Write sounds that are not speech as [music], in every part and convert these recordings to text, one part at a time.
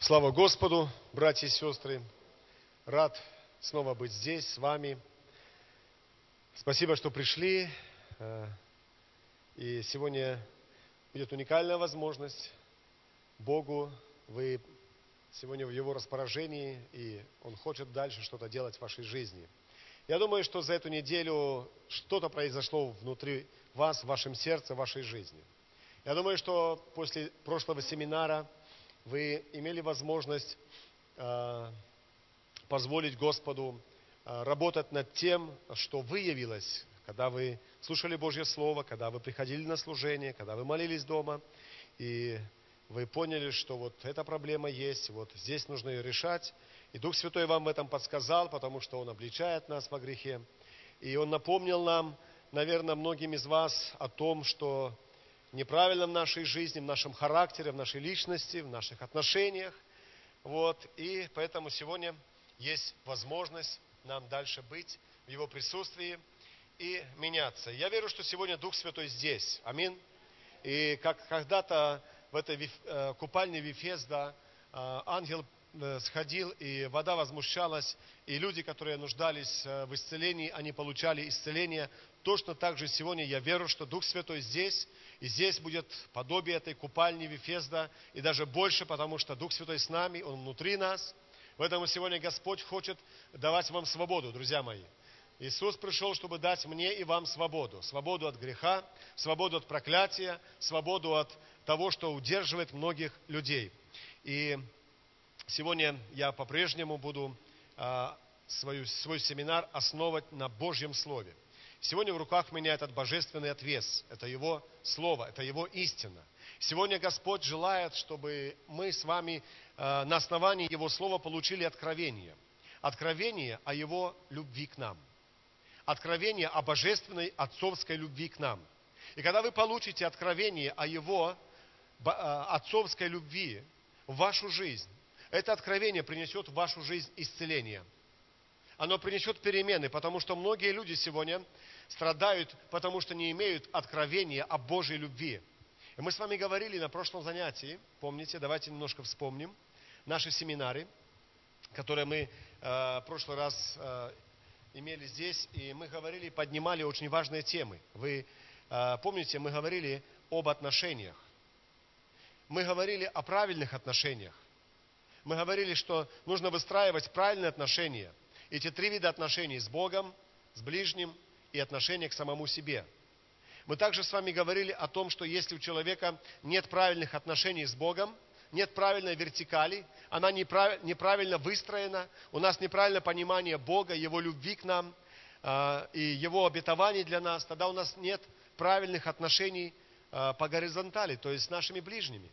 Слава Господу, братья и сестры. Рад снова быть здесь с вами. Спасибо, что пришли. Э, и сегодня будет уникальная возможность Богу. Вы сегодня в Его распоряжении, и Он хочет дальше что-то делать в вашей жизни. Я думаю, что за эту неделю что-то произошло внутри вас, в вашем сердце, в вашей жизни. Я думаю, что после прошлого семинара вы имели возможность э, позволить Господу э, работать над тем, что выявилось, когда вы слушали Божье Слово, когда вы приходили на служение, когда вы молились дома, и вы поняли, что вот эта проблема есть, вот здесь нужно ее решать. И Дух Святой вам в этом подсказал, потому что Он обличает нас во грехе. И Он напомнил нам, наверное, многим из вас о том, что неправильно в нашей жизни, в нашем характере, в нашей личности, в наших отношениях. Вот. И поэтому сегодня есть возможность нам дальше быть в Его присутствии и меняться. Я верю, что сегодня Дух Святой здесь. Аминь. И как когда-то в этой э, купальне Вифезда э, ангел сходил, и вода возмущалась, и люди, которые нуждались в исцелении, они получали исцеление. Точно так же сегодня я верю, что Дух Святой здесь, и здесь будет подобие этой купальни Вифезда, и даже больше, потому что Дух Святой с нами, Он внутри нас. Поэтому сегодня Господь хочет давать вам свободу, друзья мои. Иисус пришел, чтобы дать мне и вам свободу. Свободу от греха, свободу от проклятия, свободу от того, что удерживает многих людей. И сегодня я по-прежнему буду а, свою, свой семинар основывать на Божьем Слове. Сегодня в руках меня этот божественный отвес, это Его Слово, это Его истина. Сегодня Господь желает, чтобы мы с вами а, на основании Его Слова получили откровение. Откровение о Его любви к нам. Откровение о божественной отцовской любви к нам. И когда вы получите откровение о Его Э, отцовской любви в вашу жизнь, это откровение принесет в вашу жизнь исцеление. Оно принесет перемены, потому что многие люди сегодня страдают, потому что не имеют откровения о Божьей любви. И мы с вами говорили на прошлом занятии, помните, давайте немножко вспомним, наши семинары, которые мы э, в прошлый раз э, имели здесь, и мы говорили, поднимали очень важные темы. Вы э, помните, мы говорили об отношениях мы говорили о правильных отношениях. Мы говорили, что нужно выстраивать правильные отношения. Эти три вида отношений с Богом, с ближним и отношения к самому себе. Мы также с вами говорили о том, что если у человека нет правильных отношений с Богом, нет правильной вертикали, она неправильно выстроена, у нас неправильное понимание Бога, Его любви к нам а, и Его обетований для нас, тогда у нас нет правильных отношений а, по горизонтали, то есть с нашими ближними,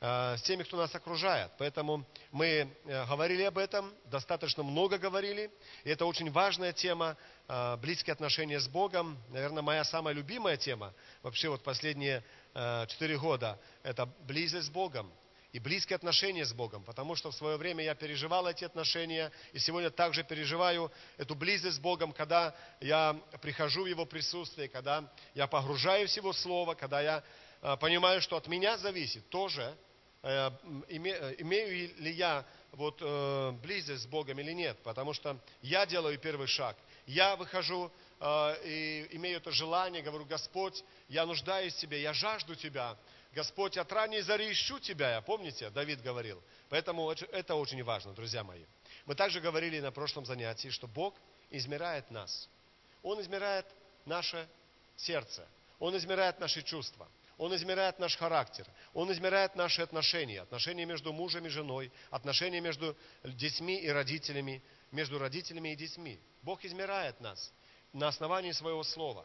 с теми, кто нас окружает. Поэтому мы э, говорили об этом, достаточно много говорили. И это очень важная тема, а, близкие отношения с Богом. Наверное, моя самая любимая тема вообще вот последние э, четыре года – это близость с Богом и близкие отношения с Богом, потому что в свое время я переживал эти отношения, и сегодня также переживаю эту близость с Богом, когда я прихожу в Его присутствие, когда я погружаюсь в Его Слово, когда я э, понимаю, что от меня зависит тоже, э, имею ли я вот, э, близость с Богом или нет, потому что я делаю первый шаг, я выхожу и имею это желание, говорю, Господь, я нуждаюсь в Тебе, я жажду Тебя, Господь, от ранней зари ищу Тебя, помните, Давид говорил. Поэтому это очень важно, друзья мои. Мы также говорили на прошлом занятии, что Бог измеряет нас. Он измеряет наше сердце, Он измеряет наши чувства, Он измеряет наш характер, Он измеряет наши отношения, отношения между мужем и женой, отношения между детьми и родителями, между родителями и детьми. Бог измеряет нас на основании своего слова.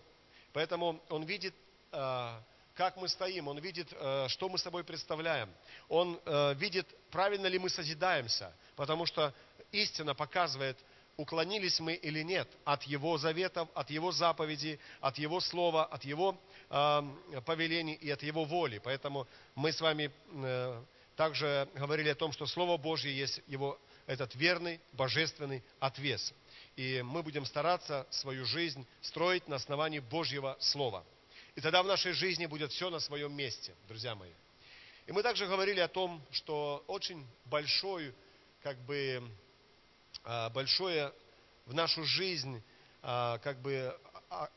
Поэтому Он видит а, как мы стоим, Он видит, э, что мы собой представляем. Он э, видит, правильно ли мы созидаемся, потому что истина показывает, уклонились мы или нет от Его заветов, от Его заповедей, от Его слова, от Его э, повелений и от Его воли. Поэтому мы с вами также говорили о том, что Слово Божье есть Его этот верный, божественный отвес. И мы будем стараться свою жизнь строить на основании Божьего Слова – и тогда в нашей жизни будет все на своем месте, друзья мои. И мы также говорили о том, что очень большой, как бы, большое в нашу жизнь, а, как бы, а,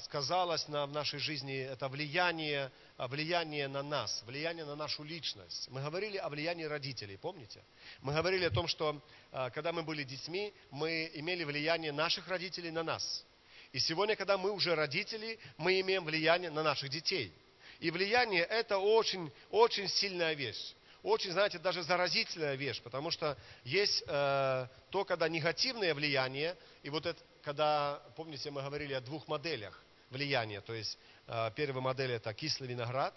сказалось на, в нашей жизни это влияние, влияние на нас, влияние на нашу личность. Мы говорили о влиянии родителей, помните? Мы говорили о том, что когда мы были детьми, мы имели влияние наших родителей на нас. И сегодня, когда мы уже родители, мы имеем влияние на наших детей. И влияние – это очень, очень сильная вещь. Очень, знаете, даже заразительная вещь, потому что есть э, то, когда негативное влияние, и вот это, когда, помните, мы говорили о двух моделях влияния, то есть э, первая модель – это кислый виноград,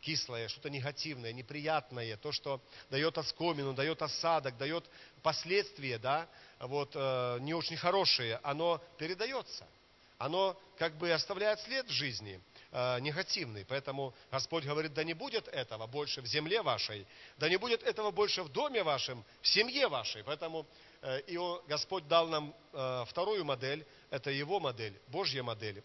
кислое, что-то негативное, неприятное, то, что дает оскомину, дает осадок, дает последствия, да, вот, э, не очень хорошие, оно передается – оно как бы оставляет след в жизни э, негативный. Поэтому Господь говорит, да не будет этого больше в земле вашей, да не будет этого больше в доме вашем, в семье вашей. Поэтому э, и Господь дал нам э, вторую модель, это Его модель, Божья модель,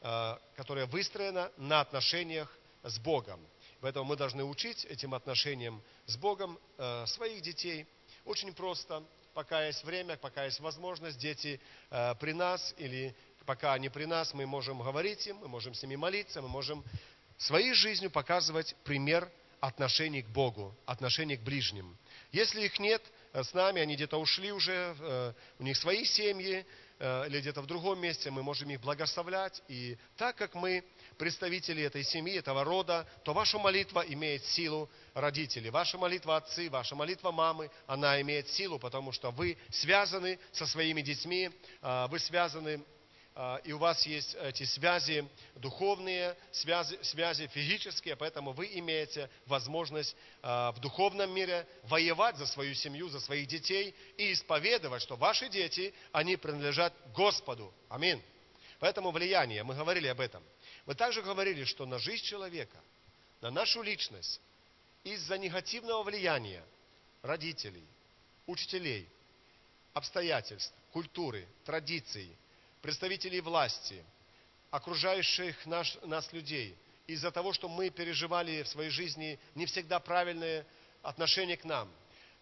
э, которая выстроена на отношениях с Богом. Поэтому мы должны учить этим отношениям с Богом своих детей. Очень просто, пока есть время, пока есть возможность, дети при нас или пока они при нас, мы можем говорить им, мы можем с ними молиться, мы можем своей жизнью показывать пример отношений к Богу, отношений к ближним. Если их нет э, с нами, они где-то ушли уже, э, у них свои семьи, э, или где-то в другом месте, мы можем их благословлять. И так как мы представители этой семьи, этого рода, то ваша молитва имеет силу родителей. Ваша молитва отцы, ваша молитва мамы, она имеет силу, потому что вы связаны со своими детьми, вы связаны и у вас есть эти связи духовные, связи, связи физические, поэтому вы имеете возможность а, в духовном мире воевать за свою семью, за своих детей и исповедовать, что ваши дети, они принадлежат Господу. Аминь. Поэтому влияние, мы говорили об этом. Мы также говорили, что на жизнь человека, на нашу личность, из-за негативного влияния родителей, учителей, обстоятельств, культуры, традиций – представителей власти, окружающих наш, нас людей, из-за того, что мы переживали в своей жизни не всегда правильное отношение к нам.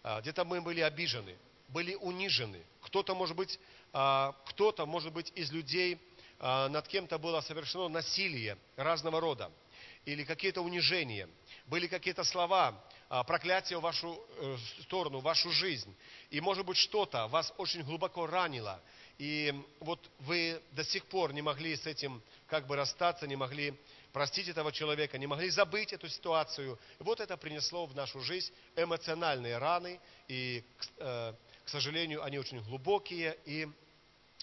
А, где-то мы были обижены, были унижены. Кто-то, может быть, а, кто-то, может быть, из людей а, над кем-то было совершено насилие разного рода или какие-то унижения. Были какие-то слова, проклятия в вашу э, сторону, в вашу жизнь. И, может быть, что-то вас очень глубоко ранило – и вот вы до сих пор не могли с этим как бы расстаться, не могли простить этого человека, не могли забыть эту ситуацию. И вот это принесло в нашу жизнь эмоциональные раны, и, э, к сожалению, они очень глубокие и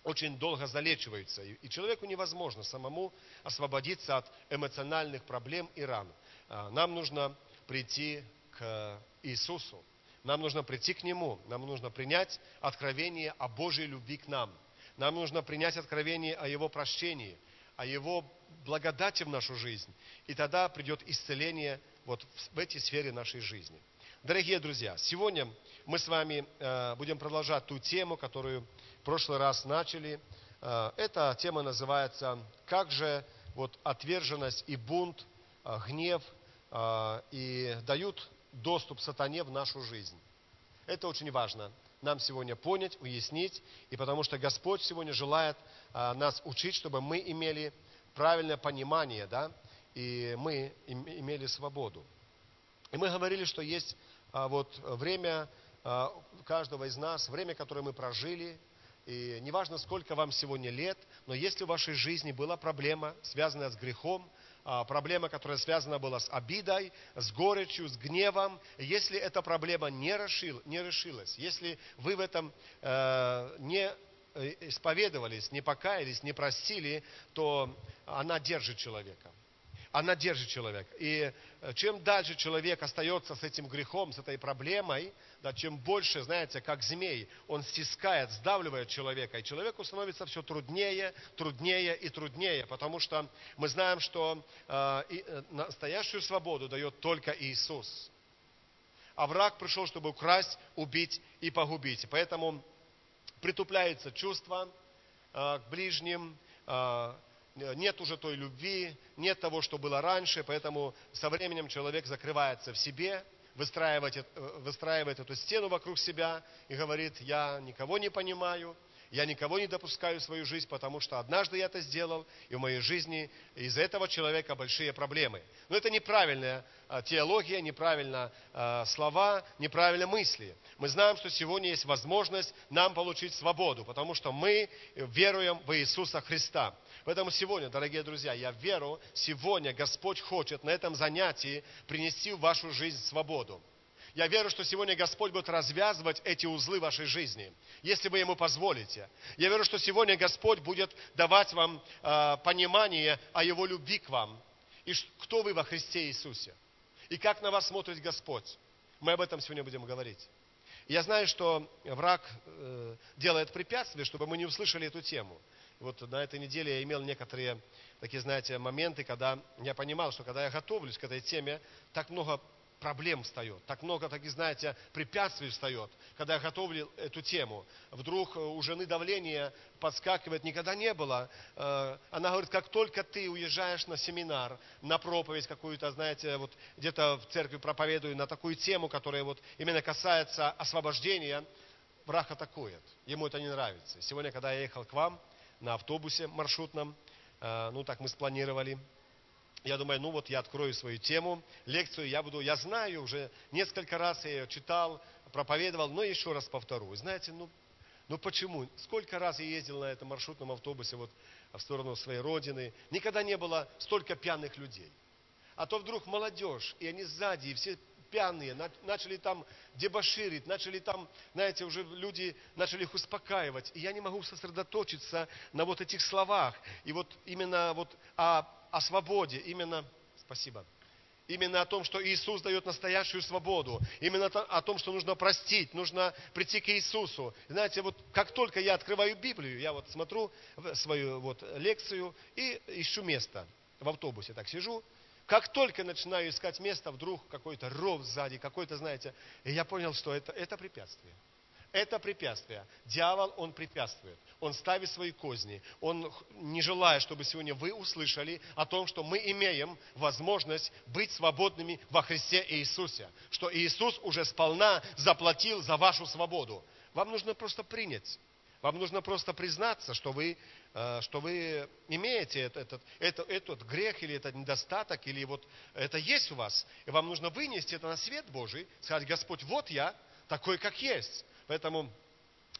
очень долго залечиваются. И человеку невозможно самому освободиться от эмоциональных проблем и ран. А, нам нужно прийти к Иисусу. Нам нужно прийти к Нему. Нам нужно принять откровение о Божьей любви к нам – нам нужно принять откровение о Его прощении, о Его благодати в нашу жизнь. И тогда придет исцеление вот в этой сфере нашей жизни. Дорогие друзья, сегодня мы с вами э, будем продолжать ту тему, которую в прошлый раз начали. Э, эта тема называется «Как же вот отверженность и бунт, э, гнев и дают доступ сатане в нашу жизнь». Это очень важно нам сегодня понять, уяснить, и потому что Господь сегодня желает а, нас учить, чтобы мы имели правильное понимание, да, и мы имели свободу. И мы говорили, что есть а, вот время а, каждого из нас, время, которое мы прожили, и неважно, сколько вам сегодня лет, но если в вашей жизни была проблема, связанная с грехом, проблема, которая связана была с обидой, с горечью, с гневом, если эта проблема не, решил, не решилась, если вы в этом э, не э, исповедовались, не покаялись, не простили, то она держит человека она держит человека. И э, чем дальше человек остается с этим грехом, с этой проблемой, да, чем больше, знаете, как змей, он стискает, сдавливает человека, и человеку становится все труднее, труднее и труднее, потому что мы знаем, что э, и, э, настоящую свободу дает только Иисус. А враг пришел, чтобы украсть, убить и погубить. Поэтому притупляется чувство э, к ближним, э, нет уже той любви, нет того, что было раньше, поэтому со временем человек закрывается в себе, выстраивает, э, выстраивает эту стену вокруг себя и говорит, я никого не понимаю, я никого не допускаю в свою жизнь, потому что однажды я это сделал, и в моей жизни из-за этого человека большие проблемы. Но это неправильная а, теология, неправильно а, слова, неправильно мысли. Мы знаем, что сегодня есть возможность нам получить свободу, потому что мы веруем в Иисуса Христа. Поэтому сегодня, дорогие друзья, я верю, сегодня Господь хочет на этом занятии принести в вашу жизнь свободу. Я верю, что сегодня Господь будет развязывать эти узлы вашей жизни, если вы Ему позволите. Я верю, что сегодня Господь будет давать вам э, понимание о Его любви к вам. И кто вы во Христе Иисусе. И как на вас смотрит Господь. Мы об этом сегодня будем говорить. Я знаю, что враг э, делает препятствия, чтобы мы не услышали эту тему. Вот на этой неделе я имел некоторые такие, знаете, моменты, когда я понимал, что когда я готовлюсь к этой теме, так много проблем встает, так много таких, знаете, препятствий встает, когда я готовлю эту тему. Вдруг у жены давление подскакивает, никогда не было. Э, она говорит, как только ты уезжаешь на семинар, на проповедь какую-то, знаете, вот где-то в церкви проповедую на такую тему, которая вот именно касается освобождения, враг атакует. Ему это не нравится. Сегодня, когда я ехал к вам на автобусе маршрутном, э, ну так мы спланировали, я думаю, ну вот я открою свою тему, лекцию, я буду, я знаю уже, несколько раз я ее читал, проповедовал, но еще раз повторю. Знаете, ну, ну почему? Сколько раз я ездил на этом маршрутном автобусе вот в сторону своей родины, никогда не было столько пьяных людей. А то вдруг молодежь, и они сзади, и все пьяные, начали там дебоширить, начали там, знаете, уже люди начали их успокаивать. И я не могу сосредоточиться на вот этих словах. И вот именно вот о о свободе, именно, спасибо, именно о том, что Иисус дает настоящую свободу, именно о том, что нужно простить, нужно прийти к Иисусу. Знаете, вот как только я открываю Библию, я вот смотрю свою вот лекцию и ищу место в автобусе, так сижу, как только начинаю искать место, вдруг какой-то ров сзади, какой-то, знаете, и я понял, что это, это препятствие. Это препятствие. Дьявол, он препятствует. Он ставит свои козни. Он не желает, чтобы сегодня вы услышали о том, что мы имеем возможность быть свободными во Христе Иисусе. Что Иисус уже сполна заплатил за вашу свободу. Вам нужно просто принять. Вам нужно просто признаться, что вы, э, что вы имеете этот, этот, этот грех или этот недостаток, или вот это есть у вас. И вам нужно вынести это на свет Божий, сказать, Господь, вот я, такой, как есть. Поэтому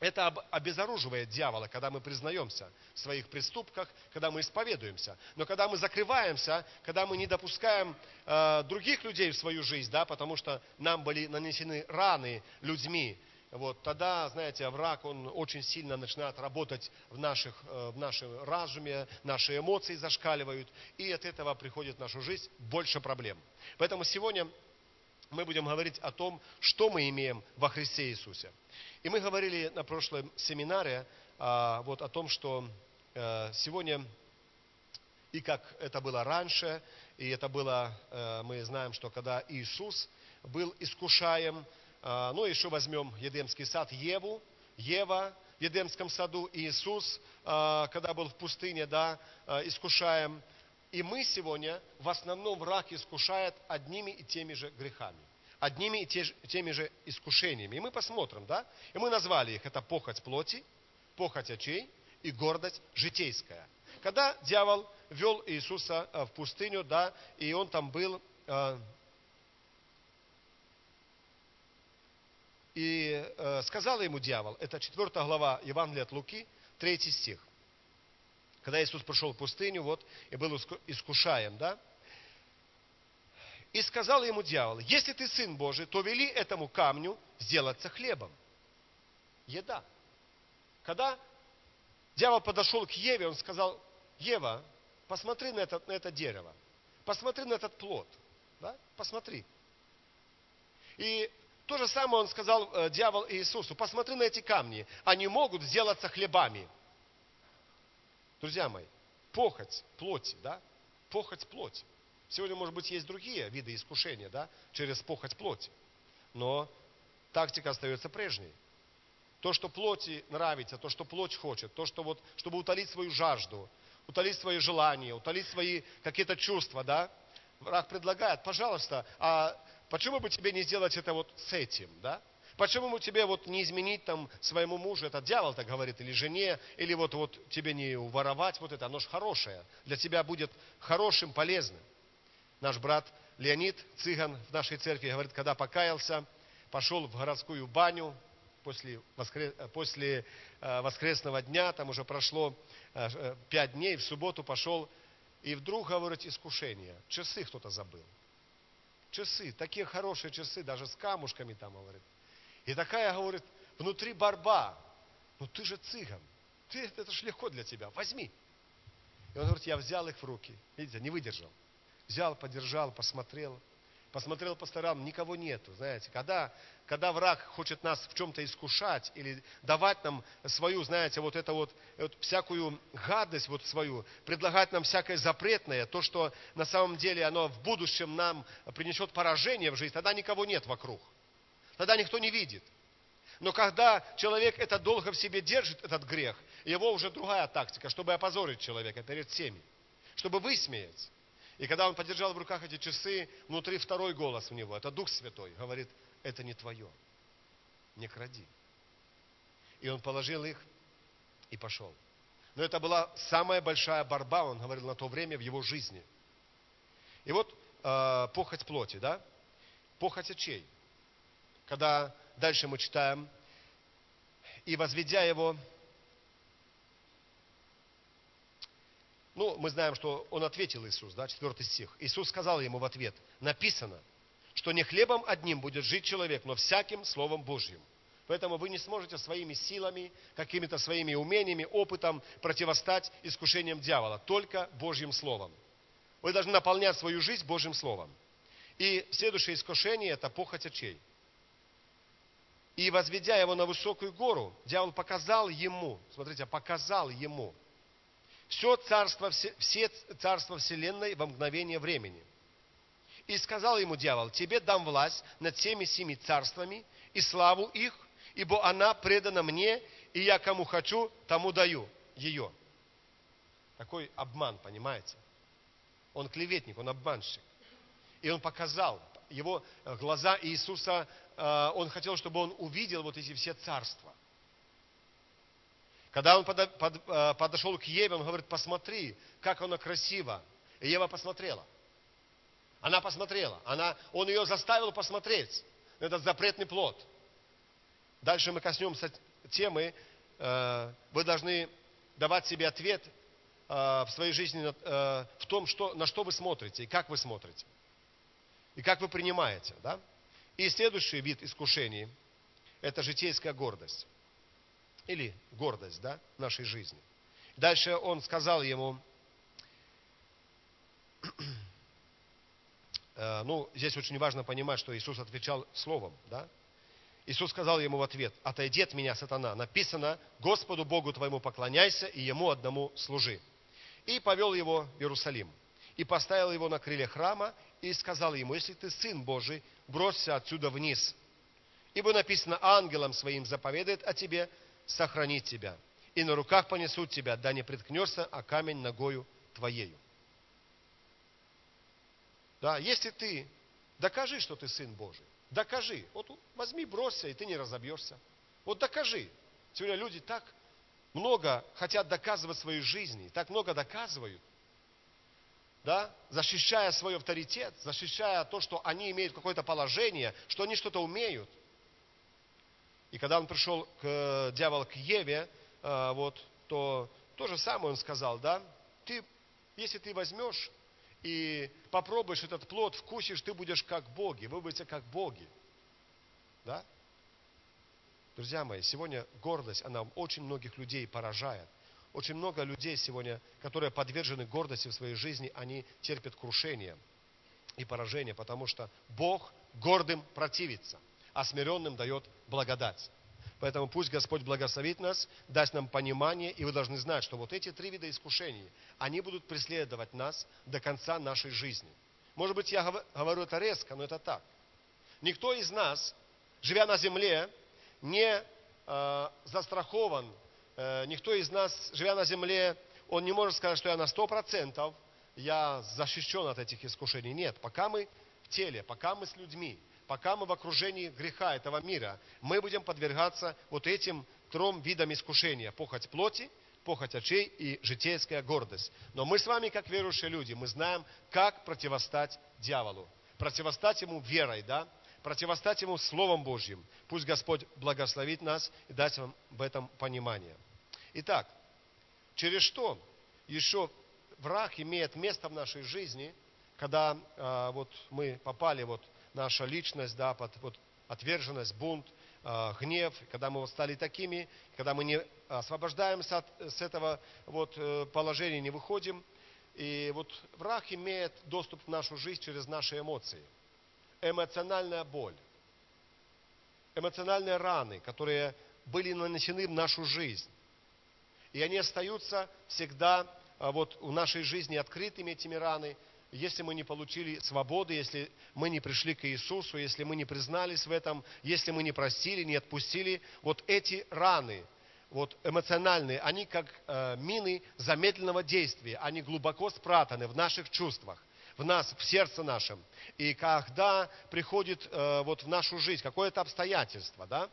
это обезоруживает дьявола, когда мы признаемся в своих преступках, когда мы исповедуемся. Но когда мы закрываемся, когда мы не допускаем э, других людей в свою жизнь, да, потому что нам были нанесены раны людьми, вот, тогда, знаете, враг, он очень сильно начинает работать в, наших, э, в нашем разуме, наши эмоции зашкаливают, и от этого приходит в нашу жизнь больше проблем. Поэтому сегодня мы будем говорить о том, что мы имеем во Христе Иисусе. И мы говорили на прошлом семинаре а, вот о том, что а, сегодня и как это было раньше, и это было, а, мы знаем, что когда Иисус был искушаем, а, ну еще возьмем Едемский сад, Еву, Ева в Едемском саду, Иисус, а, когда был в пустыне, да, а, искушаем, и мы сегодня в основном враг искушает одними и теми же грехами, одними и теми же искушениями. И мы посмотрим, да? И мы назвали их, это похоть плоти, похоть очей и гордость житейская. Когда дьявол вел Иисуса э, в пустыню, да, и он там был, э, и э, сказал ему дьявол, это 4 глава Евангелия от Луки, 3 стих когда Иисус пришел в пустыню, вот, и был искушаем, да? И сказал ему дьявол, если ты сын Божий, то вели этому камню сделаться хлебом. Еда. Когда дьявол подошел к Еве, он сказал, Ева, посмотри на это, на это дерево, посмотри на этот плод, да? посмотри. И то же самое он сказал э, дьявол Иисусу, посмотри на эти камни, они могут сделаться хлебами. Друзья мои, похоть плоти, да? Похоть плоти. Сегодня, может быть, есть другие виды искушения, да, через похоть плоти. Но тактика остается прежней. То, что плоти нравится, то, что плоть хочет, то, что вот, чтобы утолить свою жажду, утолить свои желания, утолить свои какие-то чувства, да? Враг предлагает, пожалуйста, а почему бы тебе не сделать это вот с этим, да? Почему бы тебе вот не изменить там своему мужу, это дьявол так говорит, или жене, или вот, вот тебе не уворовать вот это, оно же хорошее, для тебя будет хорошим, полезным. Наш брат Леонид Цыган в нашей церкви говорит, когда покаялся, пошел в городскую баню после, воскрес, после э, воскресного дня, там уже прошло э, пять дней, в субботу пошел, и вдруг, говорит, искушение. Часы кто-то забыл. Часы, такие хорошие часы, даже с камушками там, говорит. И такая, говорит, внутри борьба. Ну ты же цыган. Ты, это же легко для тебя. Возьми. И он говорит, я взял их в руки. Видите, не выдержал. Взял, подержал, посмотрел. Посмотрел по сторонам, никого нету. Знаете, когда, когда враг хочет нас в чем-то искушать или давать нам свою, знаете, вот это вот, вот всякую гадость вот свою, предлагать нам всякое запретное, то, что на самом деле оно в будущем нам принесет поражение в жизнь, тогда никого нет вокруг. Тогда никто не видит. Но когда человек это долго в себе держит, этот грех, его уже другая тактика, чтобы опозорить человека перед всеми, чтобы высмеять. И когда он подержал в руках эти часы, внутри второй голос у него, это Дух Святой, говорит, это не твое, не кради. И он положил их и пошел. Но это была самая большая борьба, он говорил, на то время в его жизни. И вот э, похоть плоти, да? Похоть очей когда дальше мы читаем, и возведя его, ну, мы знаем, что он ответил Иисус, да, четвертый стих. Иисус сказал ему в ответ, написано, что не хлебом одним будет жить человек, но всяким Словом Божьим. Поэтому вы не сможете своими силами, какими-то своими умениями, опытом противостать искушениям дьявола, только Божьим Словом. Вы должны наполнять свою жизнь Божьим Словом. И следующее искушение – это похоть очей – и возведя его на высокую гору, дьявол показал ему, смотрите, показал ему все царство, все царства вселенной во мгновение времени. И сказал ему дьявол, тебе дам власть над всеми семи царствами и славу их, ибо она предана мне, и я кому хочу, тому даю ее. Такой обман, понимаете? Он клеветник, он обманщик. И он показал, его глаза Иисуса Э, он хотел, чтобы он увидел вот эти все царства. Когда он э, подошел к Еве, он говорит, посмотри, как она красива. И Ева посмотрела. Она посмотрела. Она, он ее заставил посмотреть. Этот запретный плод. Дальше мы коснемся темы. Э, вы должны давать себе ответ в своей жизни в том, что, на что вы смотрите и как вы смотрите. И как вы принимаете. Да? И следующий вид искушений – это житейская гордость. Или гордость да, нашей жизни. Дальше он сказал ему, [clears throat] э, ну, здесь очень важно понимать, что Иисус отвечал словом, да? Иисус сказал ему в ответ, отойди от меня, сатана. Написано, Господу Богу твоему поклоняйся и Ему одному служи. И повел его в Иерусалим. И поставил его на крыле храма и сказал ему, если ты сын Божий, бросься отсюда вниз. Ибо написано, ангелам своим заповедает о тебе сохранить тебя. И на руках понесут тебя, да не приткнешься, а камень ногою твоею. Да, если ты докажи, что ты сын Божий, докажи. Вот возьми, бросься, и ты не разобьешься. Вот докажи. Сегодня люди так много хотят доказывать своей жизни, так много доказывают, да, защищая свой авторитет, защищая то, что они имеют какое-то положение, что они что-то умеют. И когда он пришел к э, дьявол к Еве, э, вот, то то же самое он сказал, да, ты, если ты возьмешь и попробуешь этот плод, вкусишь, ты будешь как боги, вы будете как боги. Да? Друзья мои, сегодня гордость, она очень многих людей поражает. Очень много людей сегодня, которые подвержены гордости в своей жизни, они терпят крушение и поражение, потому что Бог гордым противится, а смиренным дает благодать. Поэтому пусть Господь благословит нас, даст нам понимание, и вы должны знать, что вот эти три вида искушений, они будут преследовать нас до конца нашей жизни. Может быть, я говорю это резко, но это так. Никто из нас, живя на земле, не э, застрахован никто из нас, живя на земле, он не может сказать, что я на сто процентов я защищен от этих искушений. Нет, пока мы в теле, пока мы с людьми, пока мы в окружении греха этого мира, мы будем подвергаться вот этим трем видам искушения. Похоть плоти, похоть очей и житейская гордость. Но мы с вами, как верующие люди, мы знаем, как противостать дьяволу. Противостать ему верой, да? Противостать ему Словом Божьим. Пусть Господь благословит нас и даст вам в этом понимание. Итак, через что еще враг имеет место в нашей жизни, когда э, вот мы попали, вот наша личность, да, под вот, отверженность, бунт, э, гнев, когда мы вот стали такими, когда мы не освобождаемся от, с этого вот, э, положения, не выходим. И вот враг имеет доступ в нашу жизнь через наши эмоции. Эмоциональная боль, эмоциональные раны, которые были нанесены в нашу жизнь. И они остаются всегда а, вот, в нашей жизни открытыми, этими раны, если мы не получили свободы, если мы не пришли к Иисусу, если мы не признались в этом, если мы не простили, не отпустили, вот эти раны, вот эмоциональные, они как э, мины замедленного действия, они глубоко спрятаны в наших чувствах, в нас, в сердце нашем. И когда приходит э, вот в нашу жизнь какое-то обстоятельство, да,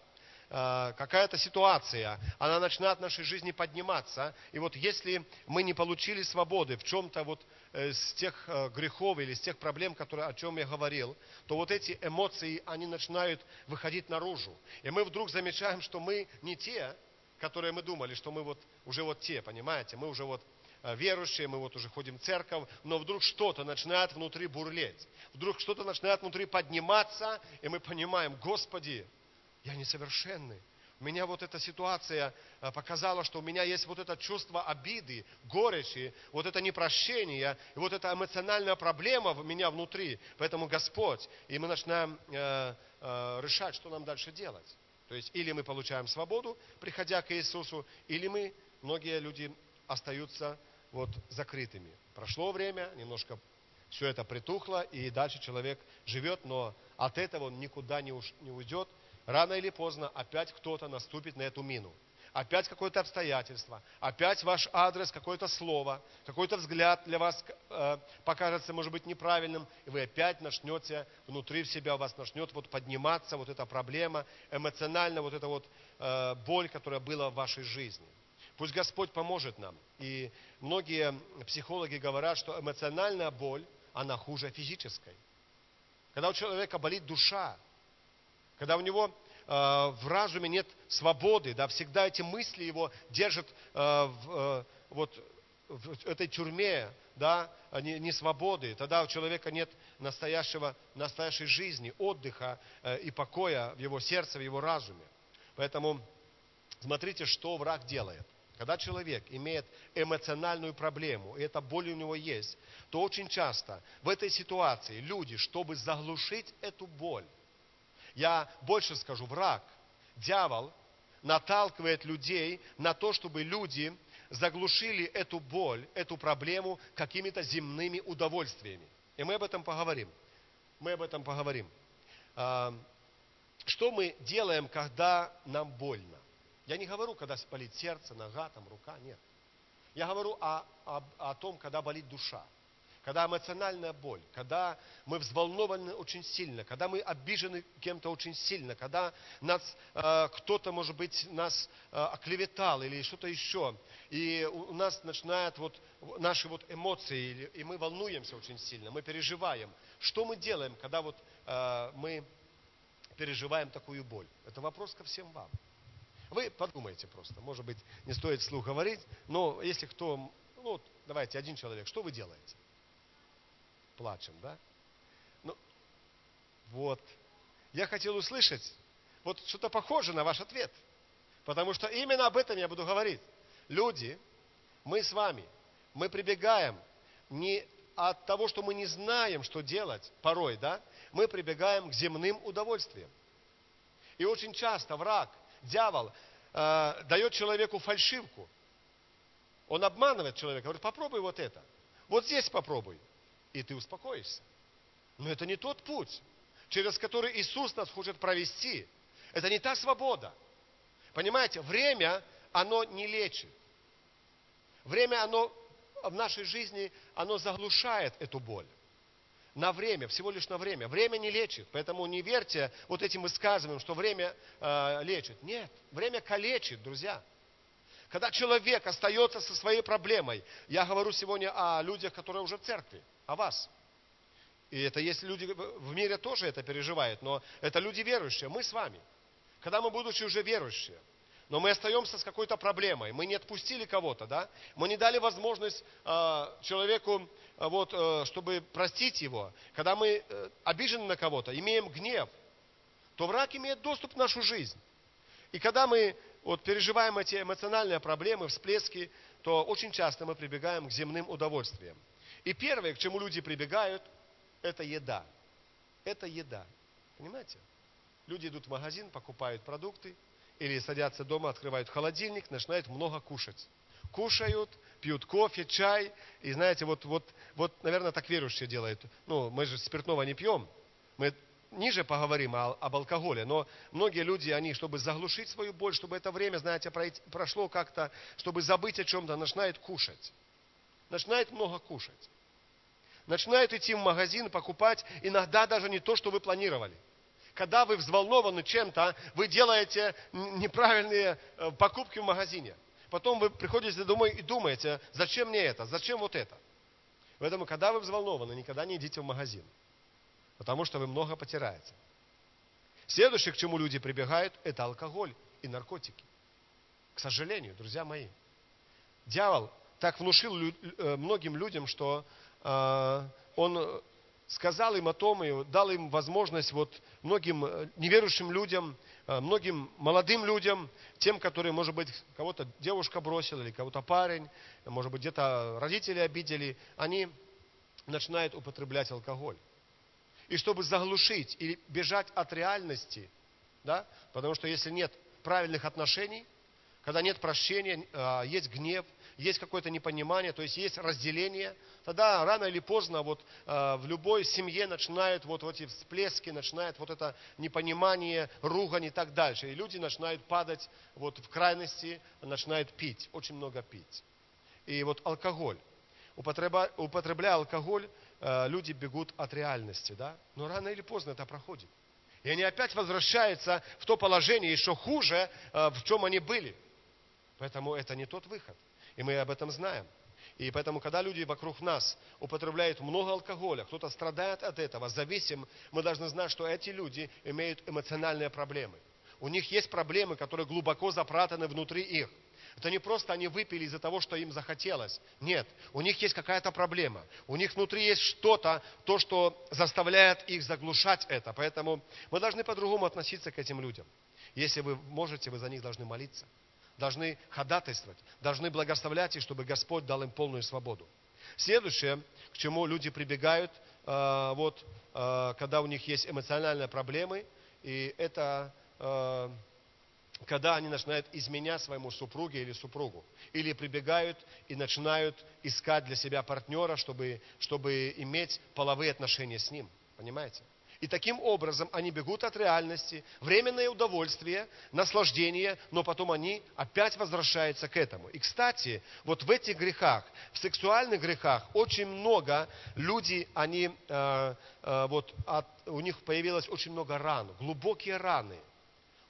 Э, какая-то ситуация, она начинает в нашей жизни подниматься. И вот если мы не получили свободы в чем-то вот э, с тех э, грехов или с тех проблем, которые, о чем я говорил, то вот эти эмоции, они начинают выходить наружу. И мы вдруг замечаем, что мы не те, которые мы думали, что мы вот уже вот те, понимаете, мы уже вот верующие, мы вот уже ходим в церковь, но вдруг что-то начинает внутри бурлеть, вдруг что-то начинает внутри подниматься, и мы понимаем, Господи, я несовершенный. Меня вот эта ситуация э, показала, что у меня есть вот это чувство обиды, горечи, вот это непрощение, и вот эта эмоциональная проблема в меня внутри. Поэтому Господь, и мы начинаем э, э, решать, что нам дальше делать. То есть или мы получаем свободу, приходя к Иисусу, или мы, многие люди остаются вот закрытыми. Прошло время, немножко все это притухло, и дальше человек живет, но от этого он никуда не уйдет, рано или поздно опять кто-то наступит на эту мину. Опять какое-то обстоятельство, опять ваш адрес, какое-то слово, какой-то взгляд для вас э, покажется, может быть, неправильным, и вы опять начнете внутри себя, у вас начнет вот подниматься вот эта проблема, эмоционально вот эта вот э, боль, которая была в вашей жизни. Пусть Господь поможет нам. И многие психологи говорят, что эмоциональная боль, она хуже физической. Когда у человека болит душа, когда у него э, в разуме нет свободы, да, всегда эти мысли его держат э, в, э, вот, в этой тюрьме, да, не, не свободы, тогда у человека нет настоящего, настоящей жизни, отдыха э, и покоя в его сердце, в его разуме. Поэтому смотрите, что враг делает. Когда человек имеет эмоциональную проблему, и эта боль у него есть, то очень часто в этой ситуации люди, чтобы заглушить эту боль, я больше скажу, враг, дьявол наталкивает людей на то, чтобы люди заглушили эту боль, эту проблему какими-то земными удовольствиями. И мы об этом поговорим. Мы об этом поговорим. А, что мы делаем, когда нам больно? Я не говорю, когда болит сердце, нога, там, рука, нет. Я говорю о, о, о том, когда болит душа когда эмоциональная боль, когда мы взволнованы очень сильно, когда мы обижены кем-то очень сильно, когда нас э, кто-то, может быть, нас э, оклеветал или что-то еще, и у нас начинают вот наши вот эмоции, и мы волнуемся очень сильно, мы переживаем. Что мы делаем, когда вот э, мы переживаем такую боль? Это вопрос ко всем вам. Вы подумайте просто, может быть, не стоит вслух говорить, но если кто, ну, давайте, один человек, что вы делаете? плачем, да? Ну, вот. Я хотел услышать вот что-то похожее на ваш ответ. Потому что именно об этом я буду говорить. Люди, мы с вами, мы прибегаем не от того, что мы не знаем, что делать, порой, да, мы прибегаем к земным удовольствиям. И очень часто враг, дьявол, э, дает человеку фальшивку. Он обманывает человека, говорит, попробуй вот это. Вот здесь попробуй и ты успокоишься. Но это не тот путь, через который Иисус нас хочет провести. Это не та свобода. Понимаете, время, оно не лечит. Время, оно в нашей жизни, оно заглушает эту боль. На время, всего лишь на время. Время не лечит, поэтому не верьте вот этим высказываниям, что время э, лечит. Нет, время калечит, друзья. Когда человек остается со своей проблемой, я говорю сегодня о людях, которые уже в церкви, о вас. И это есть люди в мире тоже это переживают, но это люди верующие, мы с вами. Когда мы, будучи уже верующие, но мы остаемся с какой-то проблемой, мы не отпустили кого-то, да? Мы не дали возможность э, человеку, э, вот, э, чтобы простить его. Когда мы э, обижены на кого-то, имеем гнев, то враг имеет доступ в нашу жизнь. И когда мы вот, переживаем эти эмоциональные проблемы, всплески, то очень часто мы прибегаем к земным удовольствиям. И первое, к чему люди прибегают, это еда. Это еда. Понимаете? Люди идут в магазин, покупают продукты, или садятся дома, открывают холодильник, начинают много кушать. Кушают, пьют кофе, чай. И знаете, вот, вот, вот наверное, так верующие делают. Ну, мы же спиртного не пьем. Мы ниже поговорим о, об алкоголе, но многие люди, они, чтобы заглушить свою боль, чтобы это время, знаете, прошло как-то, чтобы забыть о чем-то, начинают кушать. Начинают много кушать. Начинают идти в магазин, покупать, иногда даже не то, что вы планировали – когда вы взволнованы чем-то, вы делаете неправильные э, покупки в магазине. Потом вы приходите домой и думаете, зачем мне это, зачем вот это. Поэтому, когда вы взволнованы, никогда не идите в магазин. Потому что вы много потеряете. Следующее, к чему люди прибегают, это алкоголь и наркотики. К сожалению, друзья мои. Дьявол так внушил э, многим людям, что э, он сказал им о том и дал им возможность вот многим э, неверующим людям, многим молодым людям, тем, которые, может быть, кого-то девушка бросила или кого-то парень, может быть, где-то родители обидели, они начинают употреблять алкоголь. И чтобы заглушить или бежать от реальности, да, потому что если нет правильных отношений, когда нет прощения, э, есть гнев – есть какое-то непонимание, то есть есть разделение, тогда рано или поздно вот э, в любой семье начинают вот, вот эти всплески, начинает вот это непонимание, ругань и так дальше. И люди начинают падать вот в крайности, начинают пить, очень много пить. И вот алкоголь. Употребляя, употребляя алкоголь, э, люди бегут от реальности, да? Но рано или поздно это проходит. И они опять возвращаются в то положение, еще хуже, э, в чем они были. Поэтому это не тот выход. И мы об этом знаем. И поэтому, когда люди вокруг нас употребляют много алкоголя, кто-то страдает от этого, зависим, мы должны знать, что эти люди имеют эмоциональные проблемы. У них есть проблемы, которые глубоко запратаны внутри их. Это не просто они выпили из-за того, что им захотелось. Нет, у них есть какая-то проблема. У них внутри есть что-то, то, что заставляет их заглушать это. Поэтому мы должны по-другому относиться к этим людям. Если вы можете, вы за них должны молиться должны ходатайствовать, должны благословлять их, чтобы Господь дал им полную свободу. Следующее, к чему люди прибегают, э, вот, э, когда у них есть эмоциональные проблемы, и это э, когда они начинают изменять своему супруге или супругу. Или прибегают и начинают искать для себя партнера, чтобы, чтобы иметь половые отношения с ним. Понимаете? И таким образом они бегут от реальности, временное удовольствие, наслаждение, но потом они опять возвращаются к этому. И, кстати, вот в этих грехах, в сексуальных грехах очень много людей, они, э, э, вот от, у них появилось очень много ран, глубокие раны.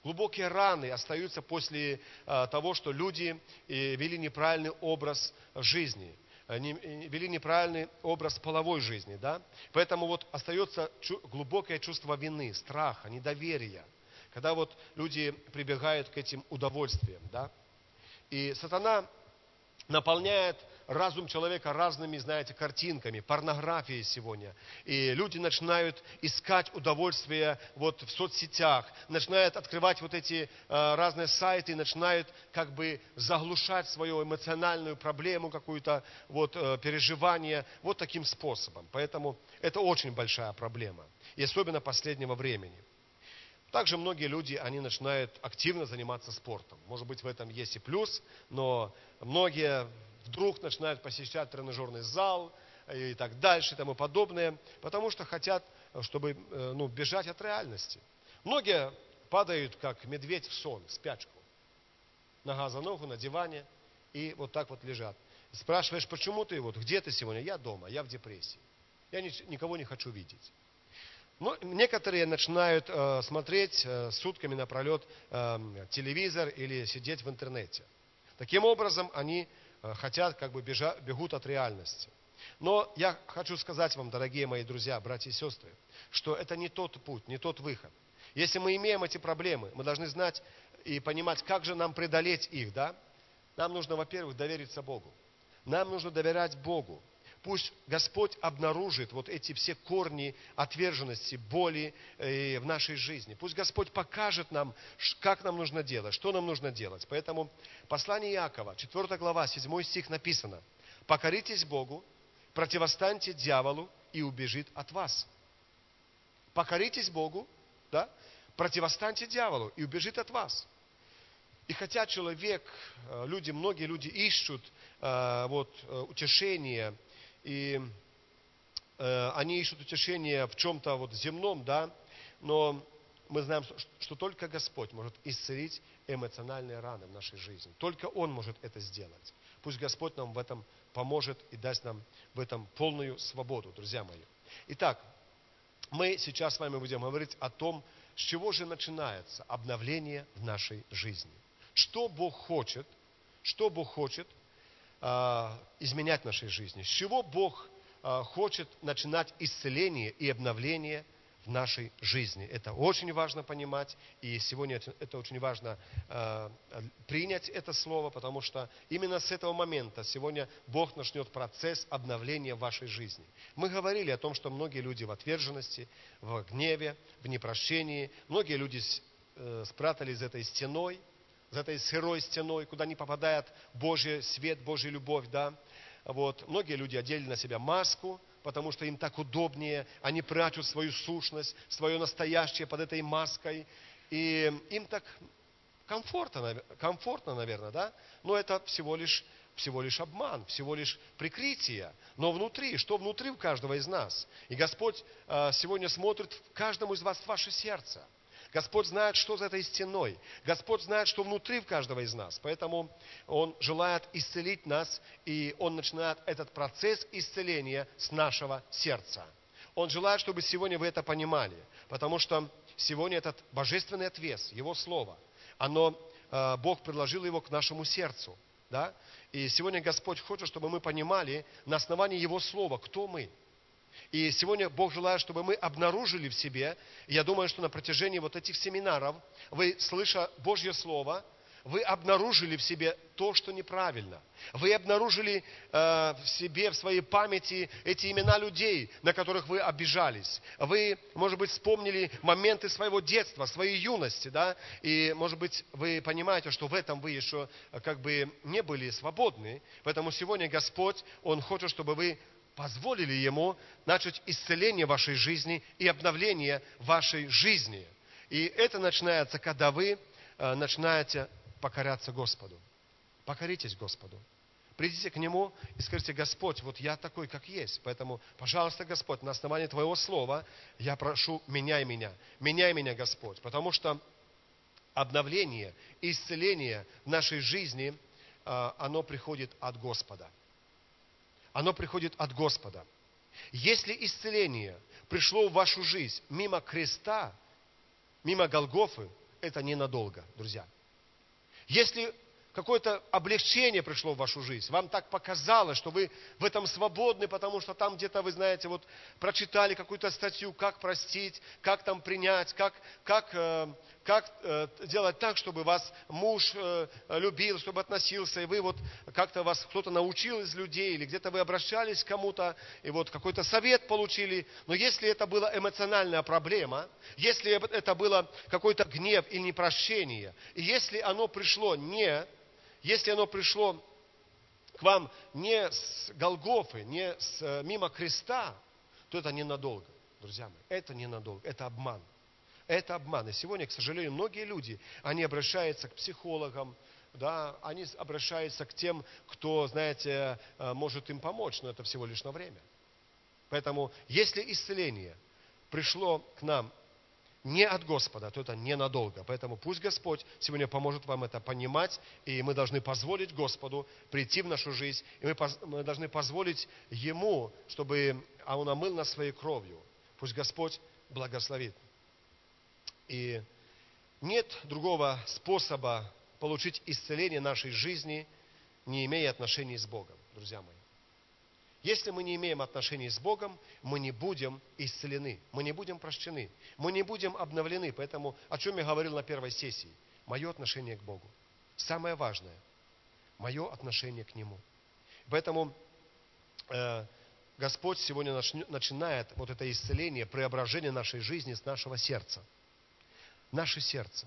Глубокие раны остаются после э, того, что люди э, вели неправильный образ жизни вели неправильный образ половой жизни, да? Поэтому вот остается глубокое чувство вины, страха, недоверия, когда вот люди прибегают к этим удовольствиям, да? И сатана наполняет разум человека разными, знаете, картинками, порнографией сегодня. И люди начинают искать удовольствие вот в соцсетях, начинают открывать вот эти э, разные сайты, начинают как бы заглушать свою эмоциональную проблему, какую-то вот э, переживание вот таким способом. Поэтому это очень большая проблема. И особенно последнего времени. Также многие люди, они начинают активно заниматься спортом. Может быть, в этом есть и плюс, но многие вдруг начинают посещать тренажерный зал и так дальше и тому подобное, потому что хотят, чтобы э, ну, бежать от реальности. Многие падают, как медведь в сон, в спячку. Нога за ногу на диване и вот так вот лежат. Спрашиваешь, почему ты, вот где ты сегодня? Я дома, я в депрессии. Я никого не хочу видеть. Но некоторые начинают э, смотреть э, сутками напролет э, телевизор или сидеть в интернете. Таким образом, они э, хотят, как бы бежа, бегут от реальности. Но я хочу сказать вам, дорогие мои друзья, братья и сестры, что это не тот путь, не тот выход. Если мы имеем эти проблемы, мы должны знать и понимать, как же нам преодолеть их, да? Нам нужно, во-первых, довериться Богу. Нам нужно доверять Богу. Пусть Господь обнаружит вот эти все корни отверженности, боли э, в нашей жизни. Пусть Господь покажет нам, как нам нужно делать, что нам нужно делать. Поэтому послание Иакова, 4 глава, 7 стих написано. «Покоритесь Богу, противостаньте дьяволу, и убежит от вас». Покоритесь Богу, да? противостаньте дьяволу, и убежит от вас. И хотя человек, э, люди, многие люди ищут э, вот, утешение и э, они ищут утешение в чем-то вот земном, да, но мы знаем, что только Господь может исцелить эмоциональные раны в нашей жизни. Только Он может это сделать. Пусть Господь нам в этом поможет и даст нам в этом полную свободу, друзья мои. Итак, мы сейчас с вами будем говорить о том, с чего же начинается обновление в нашей жизни. Что Бог хочет, что Бог хочет – изменять в нашей жизни? С чего Бог а, хочет начинать исцеление и обновление в нашей жизни? Это очень важно понимать, и сегодня это очень важно а, принять это слово, потому что именно с этого момента сегодня Бог начнет процесс обновления вашей жизни. Мы говорили о том, что многие люди в отверженности, в гневе, в непрощении, многие люди э, спрятались за этой стеной – за этой сырой стеной, куда не попадает Божий свет, Божья любовь, да. Вот. Многие люди одели на себя маску, потому что им так удобнее, они прячут свою сущность, свое настоящее под этой маской, и им так комфортно, комфортно, наверное, да, но это всего лишь, всего лишь обман, всего лишь прикрытие. Но внутри, что внутри у каждого из нас? И Господь а, сегодня смотрит каждому из вас в ваше сердце – Господь знает, что за этой стеной. Господь знает, что внутри в каждого из нас. Поэтому Он желает исцелить нас, и Он начинает этот процесс исцеления с нашего сердца. Он желает, чтобы сегодня вы это понимали, потому что сегодня этот божественный отвес, Его Слово, оно, э, Бог предложил его к нашему сердцу. Да? И сегодня Господь хочет, чтобы мы понимали на основании Его Слова, кто мы – и сегодня Бог желает, чтобы мы обнаружили в себе, я думаю, что на протяжении вот этих семинаров, вы, слыша Божье Слово, вы обнаружили в себе то, что неправильно. Вы обнаружили э, в себе, в своей памяти эти имена людей, на которых вы обижались. Вы, может быть, вспомнили моменты своего детства, своей юности, да, и, может быть, вы понимаете, что в этом вы еще э, как бы не были свободны. Поэтому сегодня Господь, Он хочет, чтобы вы позволили Ему начать исцеление вашей жизни и обновление вашей жизни. И это начинается, когда вы э, начинаете покоряться Господу. Покоритесь Господу. Придите к Нему и скажите, Господь, вот я такой, как есть. Поэтому, пожалуйста, Господь, на основании Твоего Слова я прошу, меняй меня. Меняй меня, Господь. Потому что обновление, исцеление в нашей жизни, э, оно приходит от Господа оно приходит от Господа. Если исцеление пришло в вашу жизнь мимо креста, мимо Голгофы, это ненадолго, друзья. Если какое-то облегчение пришло в вашу жизнь. Вам так показалось, что вы в этом свободны, потому что там где-то, вы знаете, вот прочитали какую-то статью, как простить, как там принять, как, как, э, как э, делать так, чтобы вас муж э, любил, чтобы относился, и вы вот как-то вас кто-то научил из людей, или где-то вы обращались к кому-то, и вот какой-то совет получили. Но если это была эмоциональная проблема, если это было какой-то гнев или непрощение, и если оно пришло не если оно пришло к вам не с Голгофы, не с, э, мимо креста, то это ненадолго, друзья мои. Это ненадолго, это обман. Это обман. И сегодня, к сожалению, многие люди, они обращаются к психологам, да, они обращаются к тем, кто, знаете, э, может им помочь, но это всего лишь на время. Поэтому, если исцеление пришло к нам не от Господа, то это ненадолго. Поэтому пусть Господь сегодня поможет вам это понимать, и мы должны позволить Господу прийти в нашу жизнь, и мы, мы должны позволить Ему, чтобы а Он омыл нас своей кровью. Пусть Господь благословит. И нет другого способа получить исцеление нашей жизни, не имея отношений с Богом, друзья мои. Если мы не имеем отношений с Богом, мы не будем исцелены, мы не будем прощены, мы не будем обновлены. Поэтому, о чем я говорил на первой сессии, мое отношение к Богу. Самое важное, мое отношение к Нему. Поэтому э, Господь сегодня начинает вот это исцеление, преображение нашей жизни с нашего сердца. Наше сердце.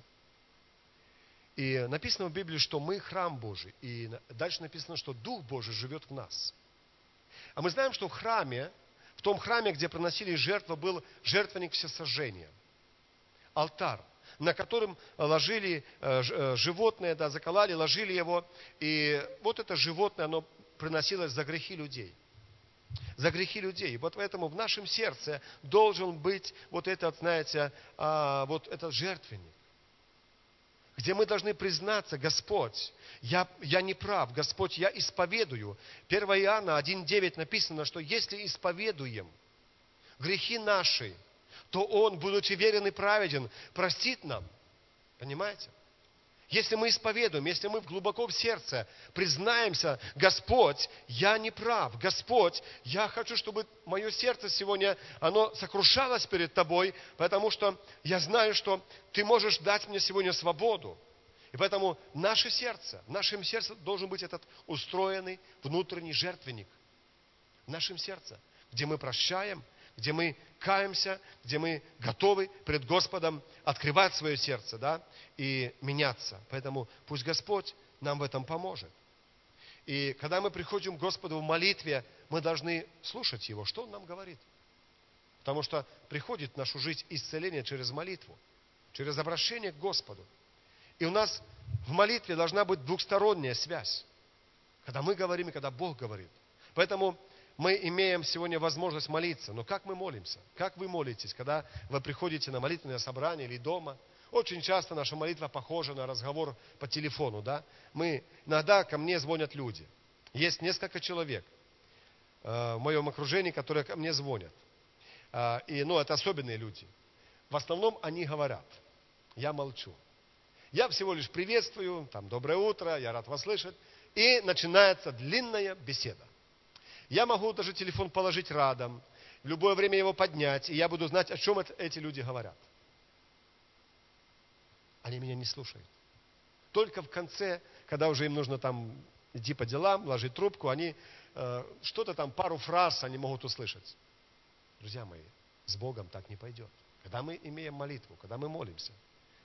И написано в Библии, что мы храм Божий. И дальше написано, что Дух Божий живет в нас – а мы знаем, что в храме, в том храме, где приносили жертву, был жертвенник всесожжения. Алтарь, на котором ложили э, э, животное, да, заколали, ложили его. И вот это животное, оно приносилось за грехи людей. За грехи людей. И вот поэтому в нашем сердце должен быть вот этот, знаете, а, вот этот жертвенник где мы должны признаться, Господь, я, я не прав, Господь, я исповедую. 1 Иоанна 1.9 написано, что если исповедуем грехи наши, то Он, будучи верен и праведен, простит нам. Понимаете? Если мы исповедуем, если мы глубоко в сердце признаемся, Господь, я не прав, Господь, я хочу, чтобы мое сердце сегодня, оно сокрушалось перед Тобой, потому что я знаю, что Ты можешь дать мне сегодня свободу. И поэтому наше сердце, в нашем сердце должен быть этот устроенный внутренний жертвенник. В нашем сердце, где мы прощаем, где мы каемся, где мы готовы перед Господом открывать свое сердце, да, и меняться. Поэтому пусть Господь нам в этом поможет. И когда мы приходим к Господу в молитве, мы должны слушать Его, что Он нам говорит. Потому что приходит в нашу жизнь исцеление через молитву, через обращение к Господу. И у нас в молитве должна быть двухсторонняя связь. Когда мы говорим и когда Бог говорит. Поэтому мы имеем сегодня возможность молиться. Но как мы молимся? Как вы молитесь, когда вы приходите на молитвенное собрание или дома? Очень часто наша молитва похожа на разговор по телефону. Да? Мы, иногда ко мне звонят люди. Есть несколько человек э, в моем окружении, которые ко мне звонят. Э, и, ну, это особенные люди. В основном они говорят. Я молчу. Я всего лишь приветствую, там, доброе утро, я рад вас слышать. И начинается длинная беседа. Я могу даже телефон положить рядом, в любое время его поднять, и я буду знать, о чем это, эти люди говорят. Они меня не слушают. Только в конце, когда уже им нужно там идти по делам, ложить трубку, они э, что-то там, пару фраз они могут услышать. Друзья мои, с Богом так не пойдет. Когда мы имеем молитву, когда мы молимся,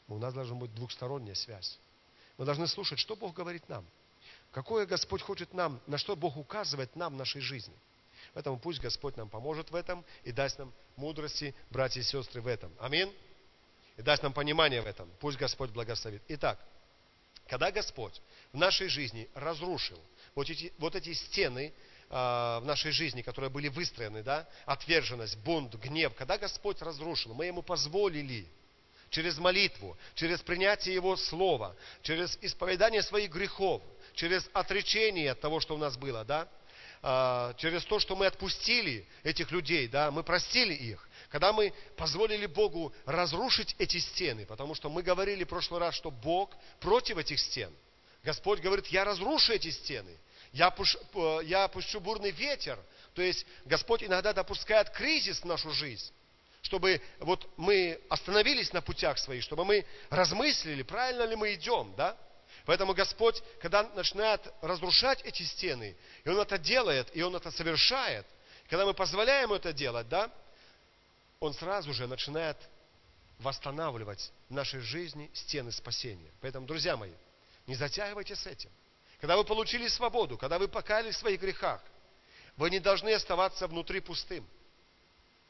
у нас должна быть двухсторонняя связь. Мы должны слушать, что Бог говорит нам – Какое Господь хочет нам, на что Бог указывает нам в нашей жизни. Поэтому пусть Господь нам поможет в этом и даст нам мудрости, братья и сестры, в этом. Аминь. И даст нам понимание в этом. Пусть Господь благословит. Итак, когда Господь в нашей жизни разрушил вот эти, вот эти стены э, в нашей жизни, которые были выстроены, да, отверженность, бунт, гнев, когда Господь разрушил, мы Ему позволили через молитву, через принятие Его Слова, через исповедание своих грехов – через отречение от того, что у нас было, да, а, через то, что мы отпустили этих людей, да, мы простили их, когда мы позволили Богу разрушить эти стены, потому что мы говорили в прошлый раз, что Бог против этих стен. Господь говорит, я разрушу эти стены, я, пуш, я пущу бурный ветер. То есть Господь иногда допускает кризис в нашу жизнь, чтобы вот мы остановились на путях своих, чтобы мы размыслили, правильно ли мы идем, да? Поэтому Господь, когда начинает разрушать эти стены, и Он это делает, и Он это совершает, когда мы позволяем это делать, да, Он сразу же начинает восстанавливать в нашей жизни стены спасения. Поэтому, друзья мои, не затягивайте с этим. Когда вы получили свободу, когда вы покаялись в своих грехах, вы не должны оставаться внутри пустым.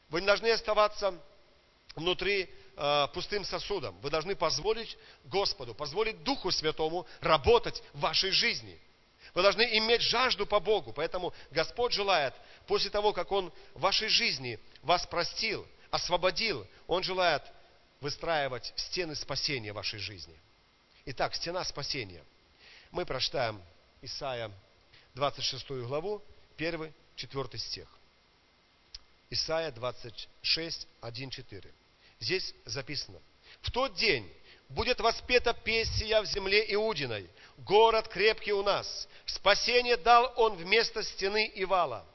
Вы не должны оставаться внутри э, пустым сосудом. Вы должны позволить Господу, позволить Духу Святому работать в вашей жизни. Вы должны иметь жажду по Богу. Поэтому Господь желает, после того, как Он в вашей жизни вас простил, освободил, Он желает выстраивать стены спасения в вашей жизни. Итак, стена спасения. Мы прочитаем Исаия 26 главу, 1, 4 стих. Исаия 26, 1, 4. Здесь записано. В тот день будет воспета песня в земле Иудиной. Город крепкий у нас. Спасение дал он вместо стены и вала.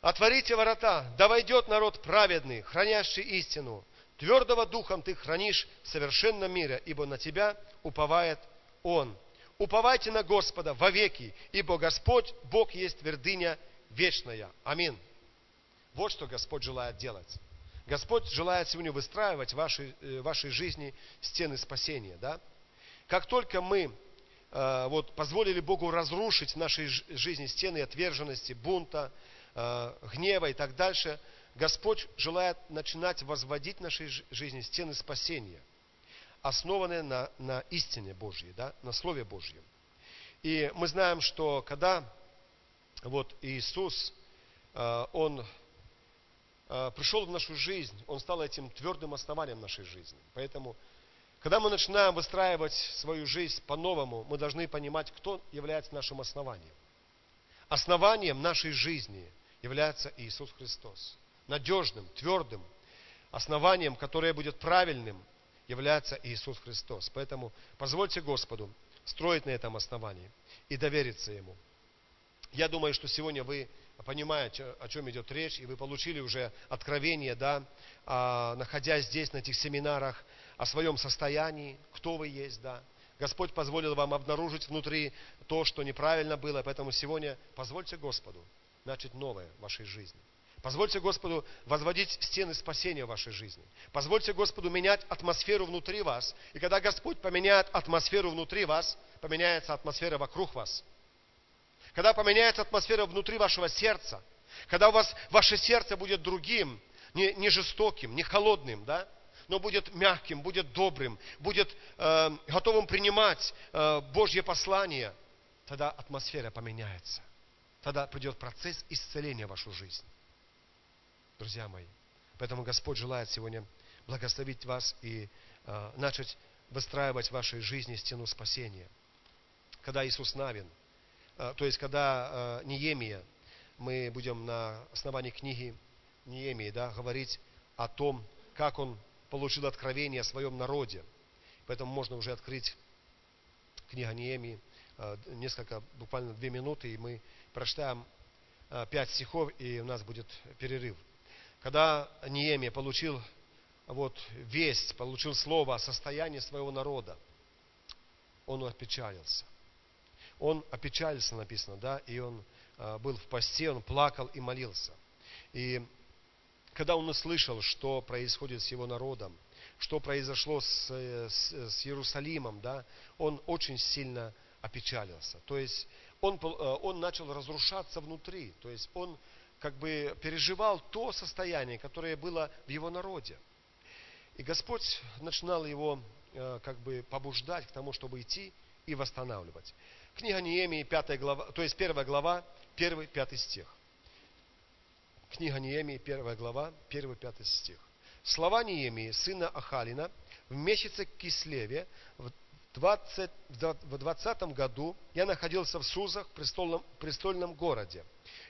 Отворите ворота, да войдет народ праведный, хранящий истину. Твердого духом ты хранишь совершенном мире, ибо на тебя уповает Он. Уповайте на Господа вовеки, ибо Господь, Бог есть твердыня вечная. Аминь. Вот что Господь желает делать. Господь желает сегодня выстраивать в вашей, э, в вашей жизни стены спасения. Да? Как только мы э, вот, позволили Богу разрушить в нашей жизни стены отверженности, бунта, э, гнева и так дальше, Господь желает начинать возводить в нашей жизни стены спасения, основанные на, на истине Божьей, да, на Слове Божьем. И мы знаем, что когда вот Иисус, э, Он э, пришел в нашу жизнь, Он стал этим твердым основанием нашей жизни. Поэтому, когда мы начинаем выстраивать свою жизнь по-новому, мы должны понимать, кто является нашим основанием. Основанием нашей жизни является Иисус Христос. Надежным, твердым основанием, которое будет правильным, является Иисус Христос. Поэтому позвольте Господу строить на этом основании и довериться Ему. Я думаю, что сегодня вы понимаете, о чем идет речь, и вы получили уже откровение, да, а, находясь здесь, на этих семинарах, о своем состоянии, кто вы есть, да. Господь позволил вам обнаружить внутри то, что неправильно было, поэтому сегодня позвольте Господу начать новое в вашей жизни. Позвольте Господу возводить стены спасения в вашей жизни. Позвольте Господу менять атмосферу внутри вас. И когда Господь поменяет атмосферу внутри вас, поменяется атмосфера вокруг вас. Когда поменяется атмосфера внутри вашего сердца, когда у вас ваше сердце будет другим, не, не жестоким, не холодным, да, но будет мягким, будет добрым, будет э, готовым принимать э, Божье послание, тогда атмосфера поменяется. Тогда придет процесс исцеления в вашу жизнь друзья мои. Поэтому Господь желает сегодня благословить вас и э, начать выстраивать в вашей жизни стену спасения. Когда Иисус Навин, то есть когда э, Неемия, мы будем на основании книги Неемии да, говорить о том, как он получил откровение о своем народе. Поэтому можно уже открыть книгу Неемии, э, несколько, буквально две минуты, и мы прочитаем э, пять стихов, и у нас будет перерыв. Когда Неемия получил вот, весть, получил слово о состоянии своего народа, он опечалился. Он опечалился, написано, да, и он а, был в посте, он плакал и молился. И когда он услышал, что происходит с его народом, что произошло с, с, с Иерусалимом, да, он очень сильно опечалился. То есть он, а, он начал разрушаться внутри. То есть он как бы переживал то состояние, которое было в его народе. И Господь начинал его э, как бы побуждать к тому, чтобы идти и восстанавливать. Книга Неемии, 5 глава, то есть первая глава, 1-5 стих. Книга Неемии, 1 глава, 1-5 стих. Слова Неемии, сына Ахалина, в месяце Кислеве, в 20, в 20 году я находился в Сузах, престольном, престольном городе.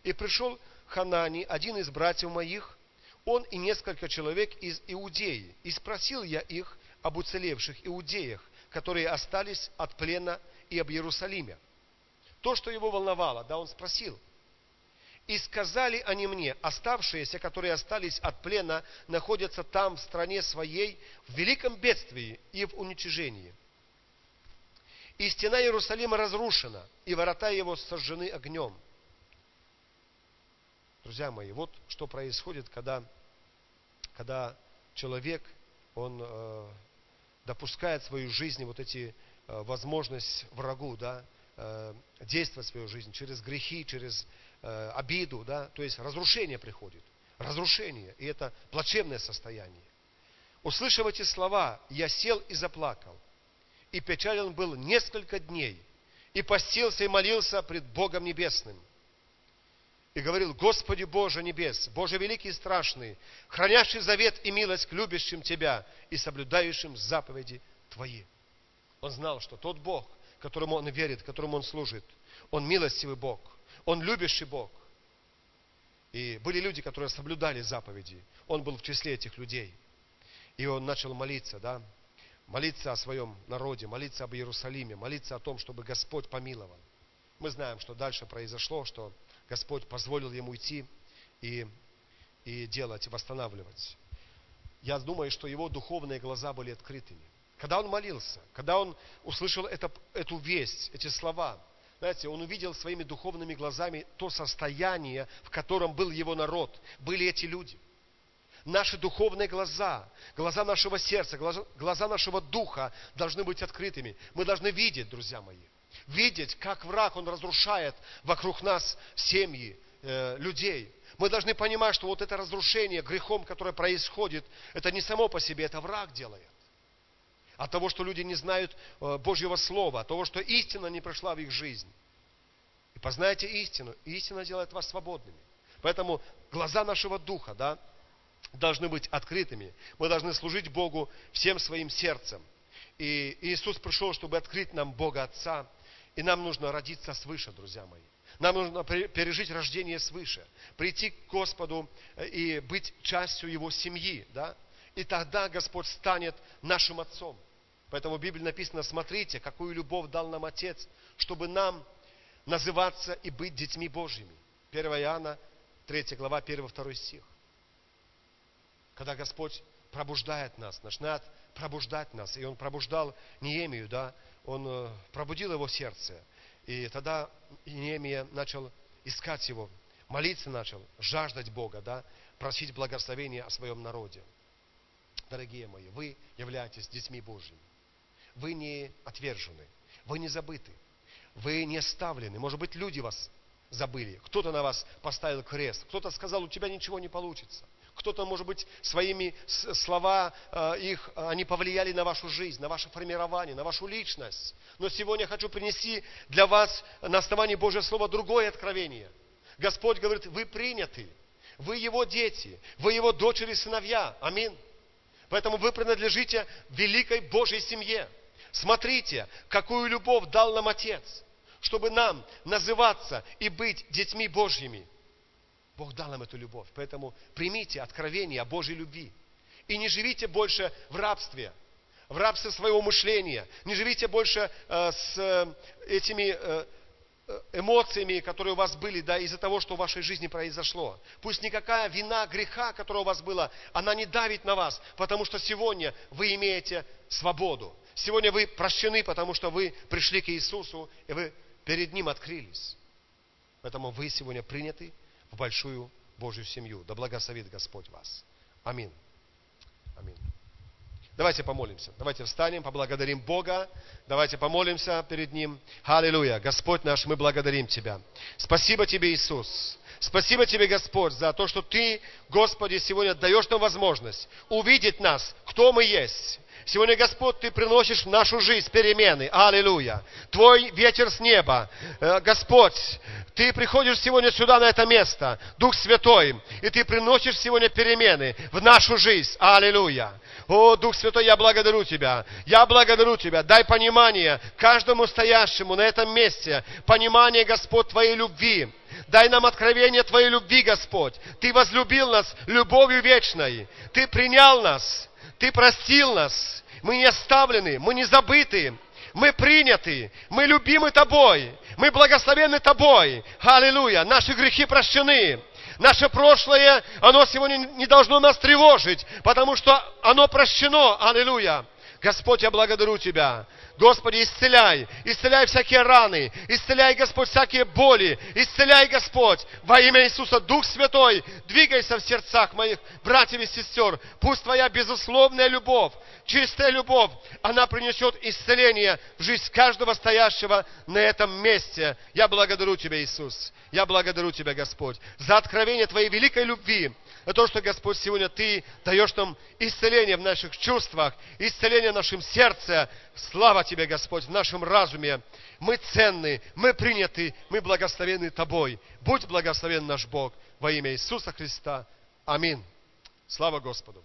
И пришел Ханани, один из братьев моих, он и несколько человек из Иудеи. И спросил я их об уцелевших иудеях, которые остались от плена и об Иерусалиме. То, что его волновало, да, он спросил. И сказали они мне, оставшиеся, которые остались от плена, находятся там, в стране своей, в великом бедствии и в уничижении. И стена Иерусалима разрушена, и ворота его сожжены огнем – Друзья мои, вот что происходит, когда, когда человек, он э, допускает в свою жизнь вот эти возможность врагу, да, э, действовать в свою жизнь через грехи, через э, обиду, да, то есть разрушение приходит. Разрушение, и это плачевное состояние. Услышав эти слова, я сел и заплакал. И печален был несколько дней. И постился и молился пред Богом Небесным. и говорил, Господи Боже небес, Боже великий и страшный, хранящий завет и милость к любящим Тебя и соблюдающим заповеди Твои. Он знал, что тот Бог, которому он верит, которому он служит, он милостивый Бог, он любящий Бог. И были люди, которые соблюдали заповеди. Он был в числе этих людей. И он начал молиться, да, молиться о своем народе, молиться об Иерусалиме, молиться о том, чтобы Господь помиловал. Мы знаем, что дальше произошло, что Господь позволил ему идти и, и делать, восстанавливать. Я думаю, что его духовные глаза были открытыми. Когда он молился, когда он услышал это, эту весть, эти слова, знаете, он увидел своими духовными глазами то состояние, в котором был его народ, были эти люди. Наши духовные глаза, глаза нашего сердца, глаза, глаза нашего духа должны быть открытыми. Мы должны видеть, друзья мои, видеть, как враг, он разрушает вокруг нас семьи, э, людей. Мы должны понимать, что вот это разрушение грехом, которое происходит, это не само по себе, это враг делает от того, что люди не знают э, Божьего Слова, от того, что истина не пришла в их жизнь. И познайте истину, и истина делает вас свободными. Поэтому глаза нашего духа, да, должны быть открытыми. Мы должны служить Богу всем своим сердцем. И Иисус пришел, чтобы открыть нам Бога Отца. И нам нужно родиться свыше, друзья мои. Нам нужно пережить рождение свыше, прийти к Господу э, и быть частью Его семьи, да? И тогда Господь станет нашим Отцом. Поэтому в Библии написано, смотрите, какую любовь дал нам Отец, чтобы нам называться и быть детьми Божьими. 1 Иоанна, 3 глава, 1-2 стих. Когда Господь пробуждает нас, начинает пробуждать нас, и Он пробуждал Неемию, да, Он э, пробудил его сердце, и тогда Неемия начал искать его, молиться начал, жаждать Бога, да, просить благословения о своем народе. Дорогие мои, вы являетесь детьми Божьими. Вы не отвержены, вы не забыты, вы не оставлены. Может быть, люди вас забыли. Кто-то на вас поставил крест, кто-то сказал, у тебя ничего не получится. Кто-то, может быть, своими слова э, их, они повлияли на вашу жизнь, на ваше формирование, на вашу личность. Но сегодня я хочу принести для вас на основании Божьего Слова другое откровение. Господь говорит, вы приняты, вы Его дети, вы Его дочери и сыновья. Аминь. Поэтому вы принадлежите великой Божьей семье. Смотрите, какую любовь дал нам Отец, чтобы нам называться и быть детьми Божьими. Бог дал нам эту любовь. Поэтому примите откровение о Божьей любви. И не живите больше в рабстве, в рабстве своего мышления. Не живите больше э, с э, этими э, э, эмоциями, которые у вас были, да, из-за того, что в вашей жизни произошло. Пусть никакая вина греха, которая у вас была, она не давит на вас, потому что сегодня вы имеете свободу. Сегодня вы прощены, потому что вы пришли к Иисусу, и вы перед Ним открылись. Поэтому вы сегодня приняты в большую Божью семью. Да благословит Господь вас. Аминь. Аминь. Давайте помолимся. Давайте встанем, поблагодарим Бога. Давайте помолимся перед Ним. Аллилуйя. Господь наш, мы благодарим Тебя. Спасибо Тебе, Иисус. Спасибо Тебе, Господь, за то, что Ты, Господи, сегодня даешь нам возможность увидеть нас, кто мы есть Сегодня, Господь, Ты приносишь в нашу жизнь перемены. Аллилуйя. Твой ветер с неба. Э, Господь, Ты приходишь сегодня сюда, на это место, Дух Святой, и Ты приносишь сегодня перемены в нашу жизнь. Аллилуйя. О, Дух Святой, я благодарю Тебя. Я благодарю Тебя. Дай понимание каждому стоящему на этом месте. Понимание, Господь, Твоей любви. Дай нам откровение Твоей любви, Господь. Ты возлюбил нас любовью вечной. Ты принял нас. Ты простил нас. Мы не оставлены, мы не забыты. Мы приняты, мы любимы Тобой, мы благословенны Тобой. Аллилуйя, наши грехи прощены. Наше прошлое, оно сегодня не должно нас тревожить, потому что оно прощено. Аллилуйя. Господь, я благодарю Тебя Господи, исцеляй, исцеляй всякие раны, исцеляй, Господь, всякие боли, исцеляй, Господь, во имя Иисуса, Дух Святой, двигайся в сердцах моих братьев и сестер. Пусть Твоя безусловная любовь, чистая любовь, она принесет исцеление в жизнь каждого стоящего на этом месте. Я благодарю Тебя, Иисус. Я благодарю Тебя, Господь, за откровение Твоей великой любви, за то, что, Господь, сегодня Ты даешь нам исцеление в наших чувствах, исцеление в нашем сердце, Слава Тебе, Господь, в нашем разуме. Мы ценны, мы приняты, мы благословены Тобой. Будь благословен наш Бог во имя Иисуса Христа. Аминь. Слава Господу.